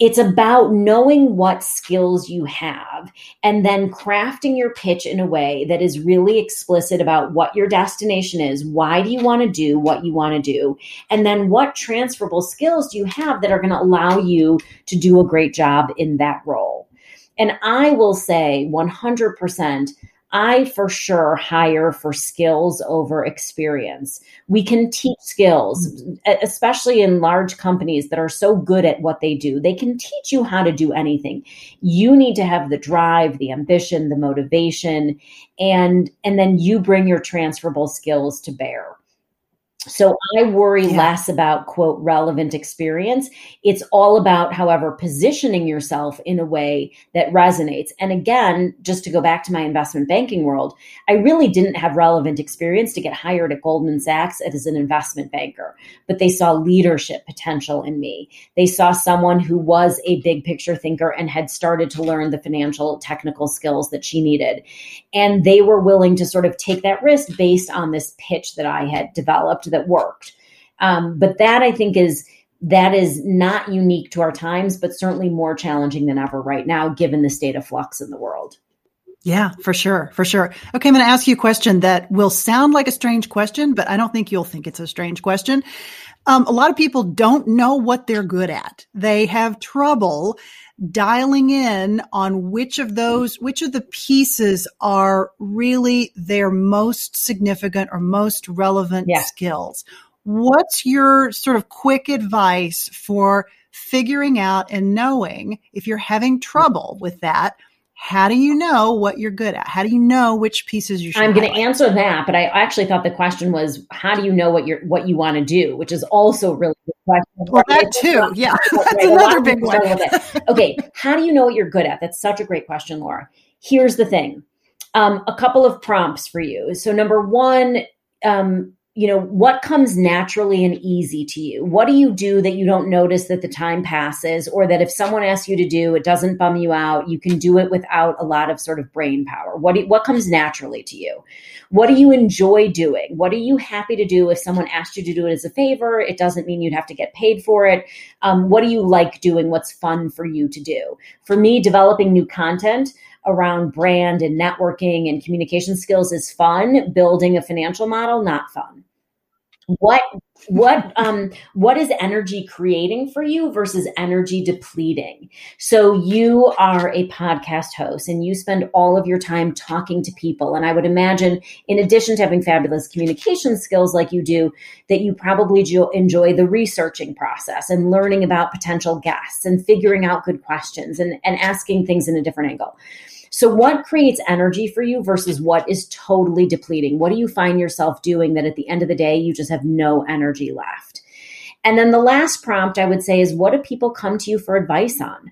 it's about knowing what skills you have and then crafting your pitch in a way that is really explicit about what your destination is. Why do you want to do what you want to do? And then what transferable skills do you have that are going to allow you to do a great job in that role? And I will say 100% I for sure hire for skills over experience. We can teach skills, especially in large companies that are so good at what they do. They can teach you how to do anything. You need to have the drive, the ambition, the motivation, and and then you bring your transferable skills to bear. So I worry yeah. less about quote relevant experience. It's all about, however, positioning yourself in a way that resonates. And again, just to go back to my investment banking world, I really didn't have relevant experience to get hired at Goldman Sachs as an investment banker, but they saw leadership potential in me. They saw someone who was a big picture thinker and had started to learn the financial technical skills that she needed. And they were willing to sort of take that risk based on this pitch that I had developed that worked. Um, but that I think is that is not unique to our times, but certainly more challenging than ever right now, given the state of flux in the world. Yeah, for sure. For sure. Okay. I'm going to ask you a question that will sound like a strange question, but I don't think you'll think it's a strange question. Um, a lot of people don't know what they're good at. They have trouble dialing in on which of those, which of the pieces are really their most significant or most relevant yeah. skills. What's your sort of quick advice for figuring out and knowing if you're having trouble with that? How do you know what you're good at? How do you know which pieces you should? I'm going to answer that, but I actually thought the question was, how do you know what you're what you want to do? Which is also really good question. Well, that too, yeah, that's another big one. okay, how do you know what you're good at? That's such a great question, Laura. Here's the thing: um, a couple of prompts for you. So, number one, um, you know what comes naturally and easy to you? What do you do that you don't notice that the time passes or that if someone asks you to do it doesn't bum you out? You can do it without a lot of sort of brain power. What do, what comes naturally to you? What do you enjoy doing? What are you happy to do if someone asked you to do it as a favor? It doesn't mean you'd have to get paid for it. Um, what do you like doing? What's fun for you to do? For me developing new content around brand and networking and communication skills is fun. Building a financial model, not fun. What what um what is energy creating for you versus energy depleting? So you are a podcast host and you spend all of your time talking to people. And i would imagine in addition to having fabulous communication skills like you do that you probably enjoy the researching process and learning about potential guests and figuring out good questions and, and asking things in a different angle so, what creates energy for you versus what is totally depleting? What do you find yourself doing that at the end of the day, you just have no energy left? And then the last prompt I would say is what do people come to you for advice on?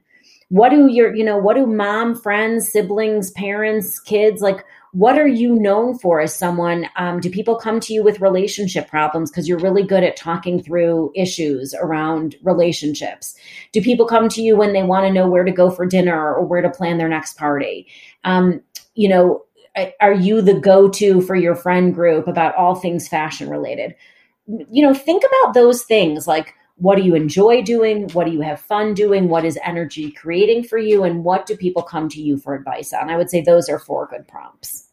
what do your you know what do mom friends siblings parents kids like what are you known for as someone? Um, do people come to you with relationship problems? Because you're really good at talking through issues around relationships. Do people come to you when they want to know where to go for dinner or where to plan their next party? Um, you know are you the go-to for your friend group about all things fashion related? You know think about those things like what do you enjoy doing? What do you have fun doing? What is energy creating for you? And what do people come to you for advice on? I would say those are four good prompts.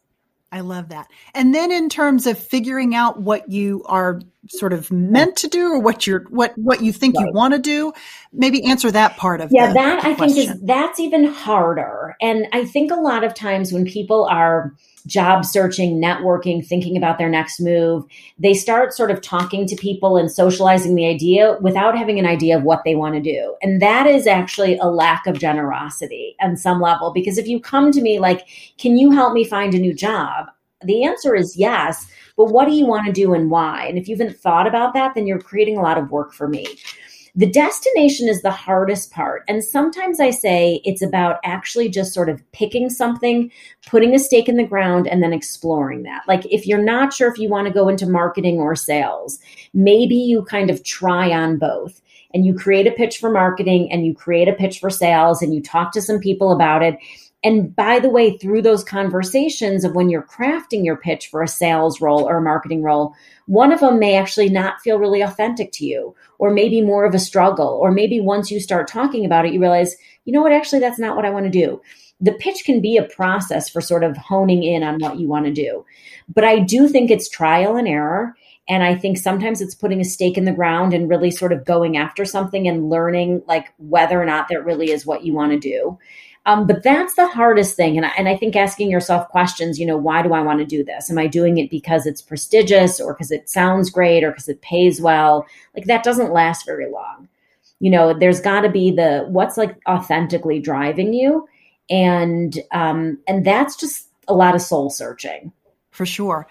I love that. And then in terms of figuring out what you are sort of meant to do or what you're what what you think right. you want to do, maybe answer that part of Yeah, that I think is that's even harder. And I think a lot of times when people are job searching, networking, thinking about their next move, they start sort of talking to people and socializing the idea without having an idea of what they want to do. And that is actually a lack of generosity on some level. Because if you come to me like, can you help me find a new job? The answer is yes. But what do you want to do and why? And if you haven't thought about that, then you're creating a lot of work for me. The destination is the hardest part. And sometimes I say it's about actually just sort of picking something, putting a stake in the ground, and then exploring that. Like if you're not sure if you want to go into marketing or sales, maybe you kind of try on both and you create a pitch for marketing and you create a pitch for sales and you talk to some people about it. And by the way, through those conversations of when you're crafting your pitch for a sales role or a marketing role, one of them may actually not feel really authentic to you, or maybe more of a struggle, or maybe once you start talking about it, you realize, you know what, actually, that's not what I want to do. The pitch can be a process for sort of honing in on what you want to do. But I do think it's trial and error. And I think sometimes it's putting a stake in the ground and really sort of going after something and learning like whether or not that really is what you want to do. Um, but that's the hardest thing. And I, and I think asking yourself questions, you know, why do I want to do this? Am I doing it because it's prestigious or because it sounds great or because it pays well? Like that doesn't last very long. You know, there's got to be the what's like authentically driving you. And um, and that's just a lot of soul searching. For sure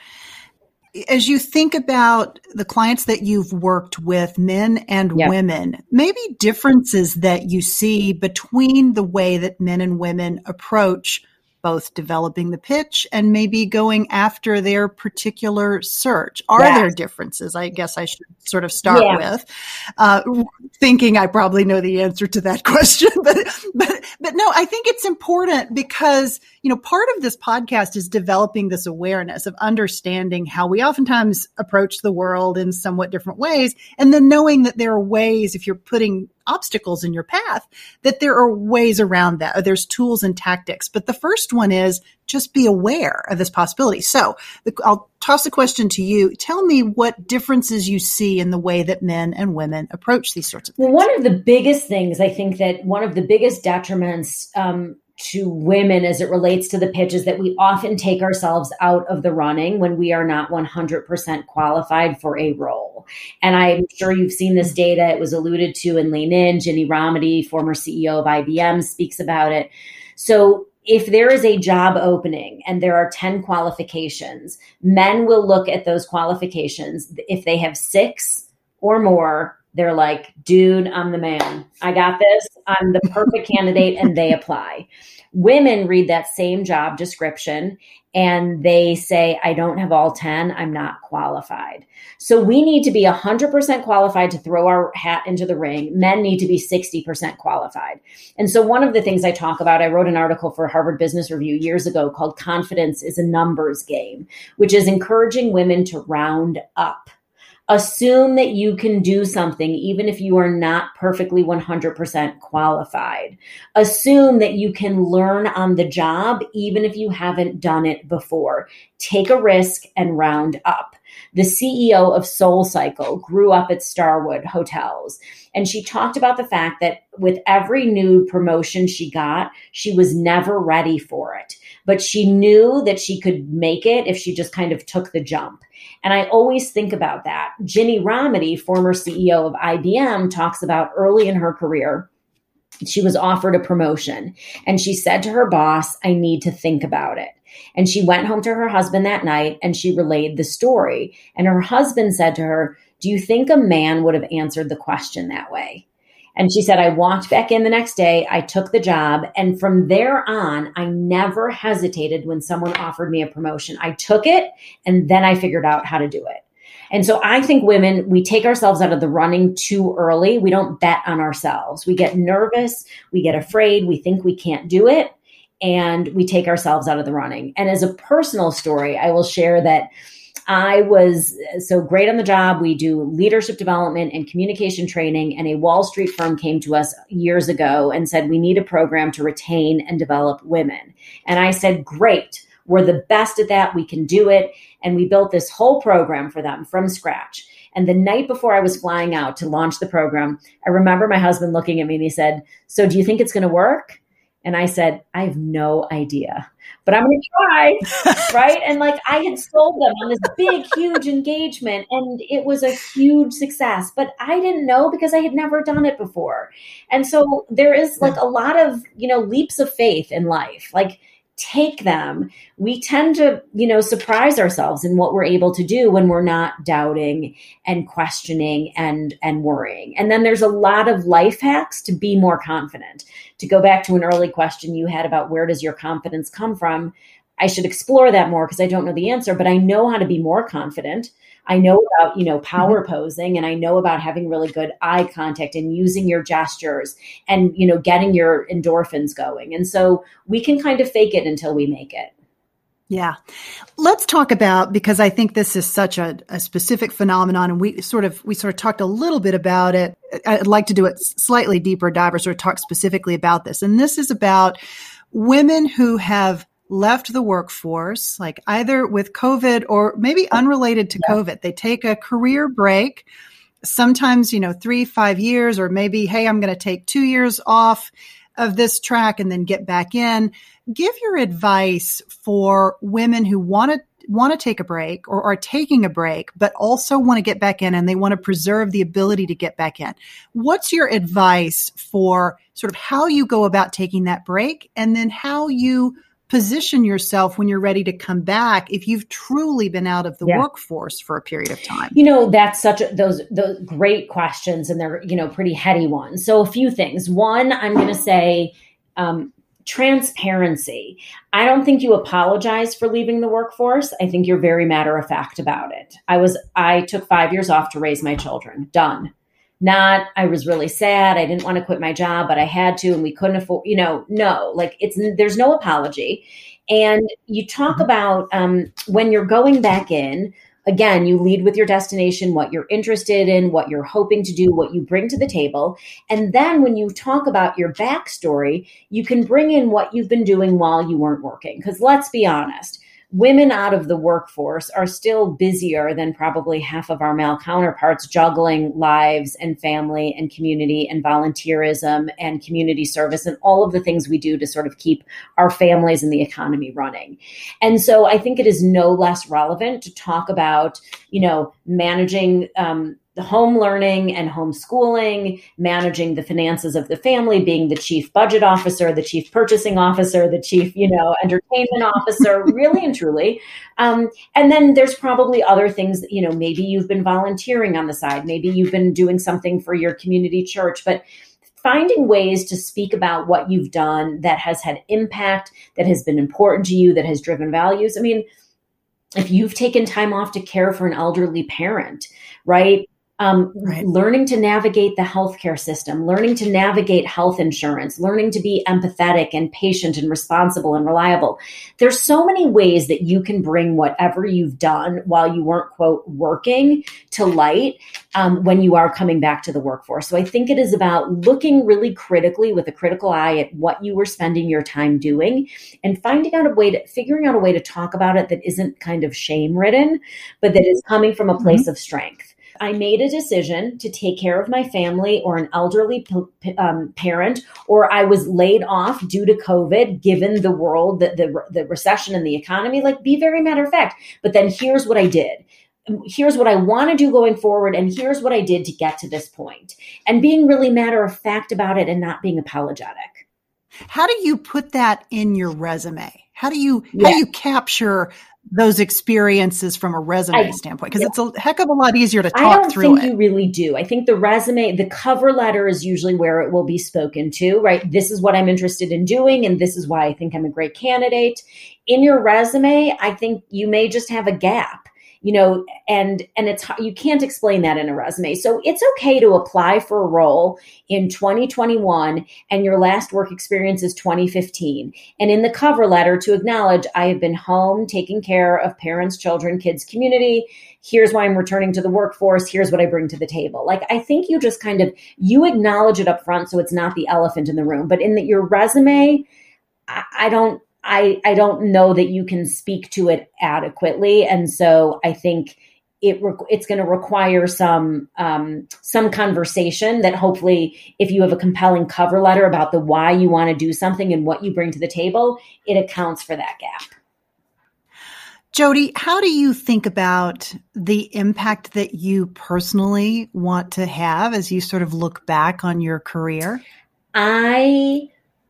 as you think about the clients that you've worked with, men and women, maybe differences that you see between the way that men and women approach both developing the pitch and maybe going after their particular search. Are yes. there differences? I guess I should sort of start yeah. with, uh, thinking I probably know the answer to that question, but but but no, I think it's important because you know part of this podcast is developing this awareness of understanding how we oftentimes approach the world in somewhat different ways, and then knowing that there are ways if you're putting obstacles in your path, that there are ways around that. There's tools and tactics. But the first one is just be aware of this possibility. So the, I'll toss the question to you. Tell me what differences you see in the way that men and women approach these sorts of things. Well, one of the biggest things I think that one of the biggest detriments um, to women as it relates to the pitch is that we often take ourselves out of the running when we are not 100% qualified for a role. And I'm sure you've seen this data. It was alluded to in Lean In. Ginny Rometty, former CEO of IBM, speaks about it. So if there is a job opening and there are 10 qualifications, men will look at those qualifications. If they have six or more, they're like, dude, I'm the man. I got this. I'm the perfect candidate. And they apply. Women read that same job description and they say, I don't have all 10. I'm not qualified. So we need to be 100% qualified to throw our hat into the ring. Men need to be 60% qualified. And so one of the things I talk about, I wrote an article for Harvard Business Review years ago called Confidence is a Numbers Game, which is encouraging women to round up assume that you can do something even if you are not perfectly 100% qualified. Assume that you can learn on the job even if you haven't done it before. Take a risk and round up. The CEO of Soul Cycle grew up at Starwood Hotels. And she talked about the fact that with every new promotion she got, she was never ready for it. But she knew that she could make it if she just kind of took the jump. And I always think about that. Ginny Rometty, former CEO of IBM, talks about early in her career, she was offered a promotion and she said to her boss, I need to think about it. And she went home to her husband that night and she relayed the story. And her husband said to her, Do you think a man would have answered the question that way? And she said, I walked back in the next day. I took the job. And from there on, I never hesitated when someone offered me a promotion. I took it and then I figured out how to do it. And so I think women, we take ourselves out of the running too early. We don't bet on ourselves. We get nervous. We get afraid. We think we can't do it. And we take ourselves out of the running. And as a personal story, I will share that I was so great on the job. We do leadership development and communication training. And a Wall Street firm came to us years ago and said, We need a program to retain and develop women. And I said, Great. We're the best at that. We can do it. And we built this whole program for them from scratch. And the night before I was flying out to launch the program, I remember my husband looking at me and he said, So do you think it's going to work? And I said, I have no idea, but I'm going to try. right. And like I had sold them on this big, huge engagement and it was a huge success, but I didn't know because I had never done it before. And so there is like a lot of, you know, leaps of faith in life. Like, take them we tend to you know surprise ourselves in what we're able to do when we're not doubting and questioning and and worrying. And then there's a lot of life hacks to be more confident. To go back to an early question you had about where does your confidence come from i should explore that more because i don't know the answer but i know how to be more confident I know about, you know, power mm-hmm. posing and I know about having really good eye contact and using your gestures and, you know, getting your endorphins going. And so we can kind of fake it until we make it. Yeah. Let's talk about because I think this is such a, a, specific phenomenon and we sort of we sort of talked a little bit about it. I'd like to do it slightly deeper dive or sort of talk specifically about this. And this is about women who have left the workforce, like either with COVID or maybe unrelated to yeah. COVID. They take a career break, sometimes, you know, three, five years, or maybe, hey, I'm going to take two years off of this track and then get back in. Give your advice for women who want to want to take a break or are taking a break, but also want to get back in and they want to preserve the ability to get back in. What's your advice for sort of how you go about taking that break and then how you position yourself when you're ready to come back if you've truly been out of the yeah. workforce for a period of time. You know that's such a, those those great questions and they're you know pretty heady ones. So a few things. One i'm going to say um, transparency. I don't think you apologize for leaving the workforce. I think you're very matter of fact about it. I was i took five years off to raise my children. Done not i was really sad i didn't want to quit my job but i had to and we couldn't afford you know no like it's there's no apology. And you talk mm-hmm. about um, when you're going back in again you lead with your destination what you're interested in what you're hoping to do what you bring to the table. And then when you talk about your backstory you can bring in what you've been doing while you weren't working. Because let's be honest women out of the workforce are still busier than probably half of our male counterparts juggling lives and family and community and volunteerism and community service and all of the things we do to sort of keep our families and the economy running. And so I think it is no less relevant to talk about, you know, managing um, the home learning and homeschooling, managing the finances of the family, being the chief budget officer, the chief purchasing officer, the chief, you know, entertainment officer, really and truly. Um, and then there's probably other things that, you know, maybe you've been volunteering on the side, maybe you've been doing something for your community church, but finding ways to speak about what you've done that has had impact, that has been important to you, that has driven values. I mean, if you've taken time off to care for an elderly parent, right? Um, right. learning to navigate the healthcare system, learning to navigate health insurance, learning to be empathetic and patient and responsible and reliable. There's so many ways that you can bring whatever you've done while you weren't quote working to light um, when you are coming back to the workforce. So I think it is about looking really critically with a critical eye at what you were spending your time doing and finding out a way to figuring out a way to talk about it that isn't kind of shame ridden, but that is coming from a place mm-hmm. of strength. I made a decision to take care of my family or an elderly um, parent, or I was laid off due to COVID, given the world, the, the, the recession and the economy, like be very matter of fact. But then here's what I did here's what I want to do going forward, and here's what I did to get to this point. And being really matter of fact about it and not being apologetic. How do you put that in your resume? How do you yeah. how do you capture those experiences from a resume I, standpoint because yeah. it's a heck of a lot easier to talk through. I don't through think it. you really do. I think the resume, the cover letter is usually where it will be spoken to, right? This is what I'm interested in doing and this is why I think I'm a great candidate. In your resume, I think you may just have a gap you know and and it's you can't explain that in a resume. So it's okay to apply for a role in 2021 and your last work experience is 2015 and in the cover letter to acknowledge i have been home taking care of parents children kids community. Here's why i'm returning to the workforce. Here's what i bring to the table. Like i think you just kind of you acknowledge it up front so it's not the elephant in the room. But in the, your resume I, I don't I, I don't know that you can speak to it adequately. And so I think it it's going to require some um, some conversation that hopefully if you have a compelling cover letter about the why you want to do something and what you bring to the table it accounts for that gap jodi how do you think about the impact that you personally want to have as you sort of look back on your career i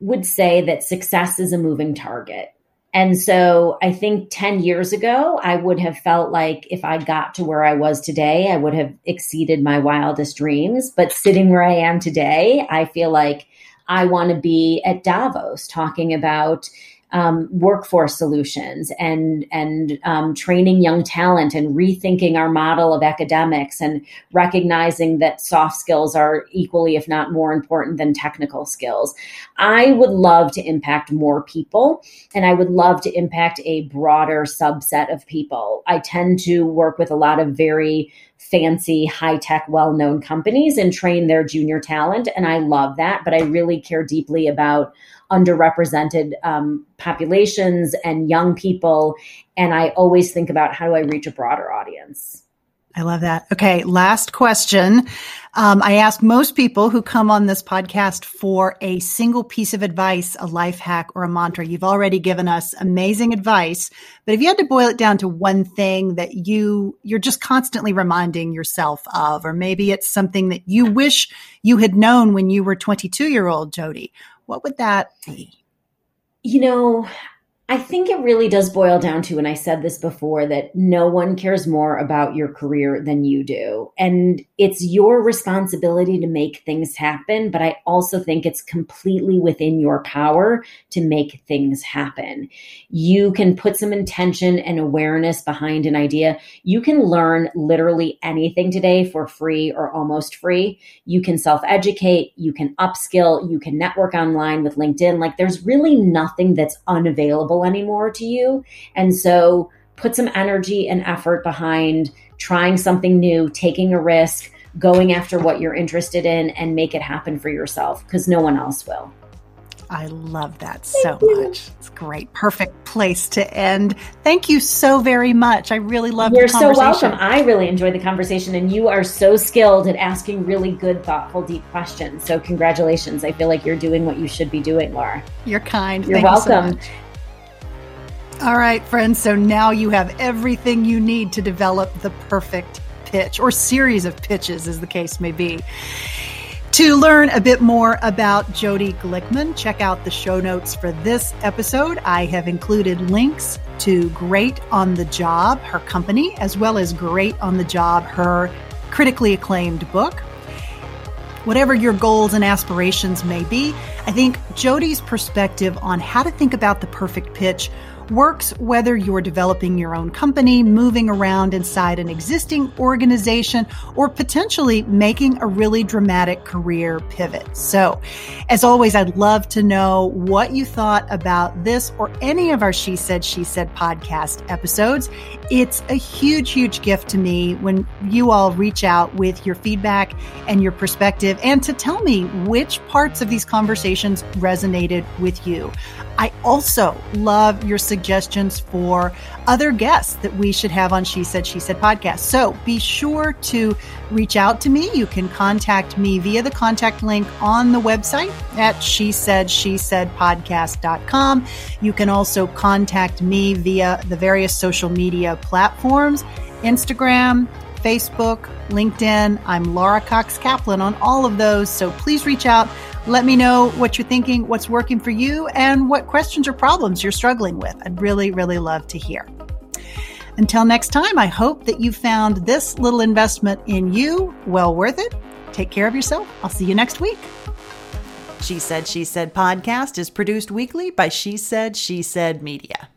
would say that success is a moving target. And so I think 10 years ago, I would have felt like if I got to where I was today, I would have exceeded my wildest dreams. But sitting where I am today, I feel like I want to be at Davos talking about um, workforce solutions and and um, training young talent and rethinking our model of academics and recognizing that soft skills are equally, if not more important than technical skills. I would love to impact more people, and I would love to impact a broader subset of people. I tend to work with a lot of very fancy, high tech, well known companies and train their junior talent. And I love that. But I really care deeply about underrepresented um, populations and young people. And I always think about how do I reach a broader audience? I love that. Okay, last question. Um, I ask most people who come on this podcast for a single piece of advice, a life hack, or a mantra. You've already given us amazing advice, but if you had to boil it down to one thing that you you're just constantly reminding yourself of, or maybe it's something that you wish you had known when you were 22 year old Jodi, what would that be? You know, I think it really does boil down to, and I said this before, that no one cares more about your career than you do. And it's your responsibility to make things happen. But I also think it's completely within your power to make things happen. You can put some intention and awareness behind an idea. You can learn literally anything today for free or almost free. You can self educate, you can upskill, you can network online with LinkedIn. Like there's really nothing that's unavailable anymore to you. And so put some energy and effort behind trying something new, taking a risk, going after what you're interested in, and make it happen for yourself because no one else will. I love that so much. It's great. Perfect place to end. Thank you so very much. I really love You're so welcome. I really enjoyed the conversation and you are so skilled at asking really good, thoughtful, deep questions. So congratulations. I feel like you're doing what you should be doing, Laura. You're kind. You're Thank welcome. You so all right, friends. So now you have everything you need to develop the perfect pitch or series of pitches, as the case may be. To learn a bit more about Jodi Glickman, check out the show notes for this episode. I have included links to Great on the Job, her company, as well as Great on the Job, her critically acclaimed book. Whatever your goals and aspirations may be, I think Jodi's perspective on how to think about the perfect pitch works whether you're developing your own company, moving around inside an existing organization, or potentially making a really dramatic career pivot. So, as always, I'd love to know what you thought about this or any of our She Said, She Said podcast episodes. It's a huge, huge gift to me when you all reach out with your feedback and your perspective and to tell me which parts of these conversations resonated with you. I also love your suggestions for other guests that we should have on She Said, She Said podcast. So be sure to reach out to me. You can contact me via the contact link on the website at she said, she said podcast.com. You can also contact me via the various social media platforms, Instagram, Facebook, LinkedIn. I'm Laura Cox Kaplan on all of those. So please reach out. Let me know what you're thinking, what's working for you, and what questions or problems you're struggling with. I'd really, really love to hear. Until next time, I hope that you found this little investment in you well worth it. Take care of yourself. I'll see you next week. She Said, She Said podcast is produced weekly by She Said, She Said Media.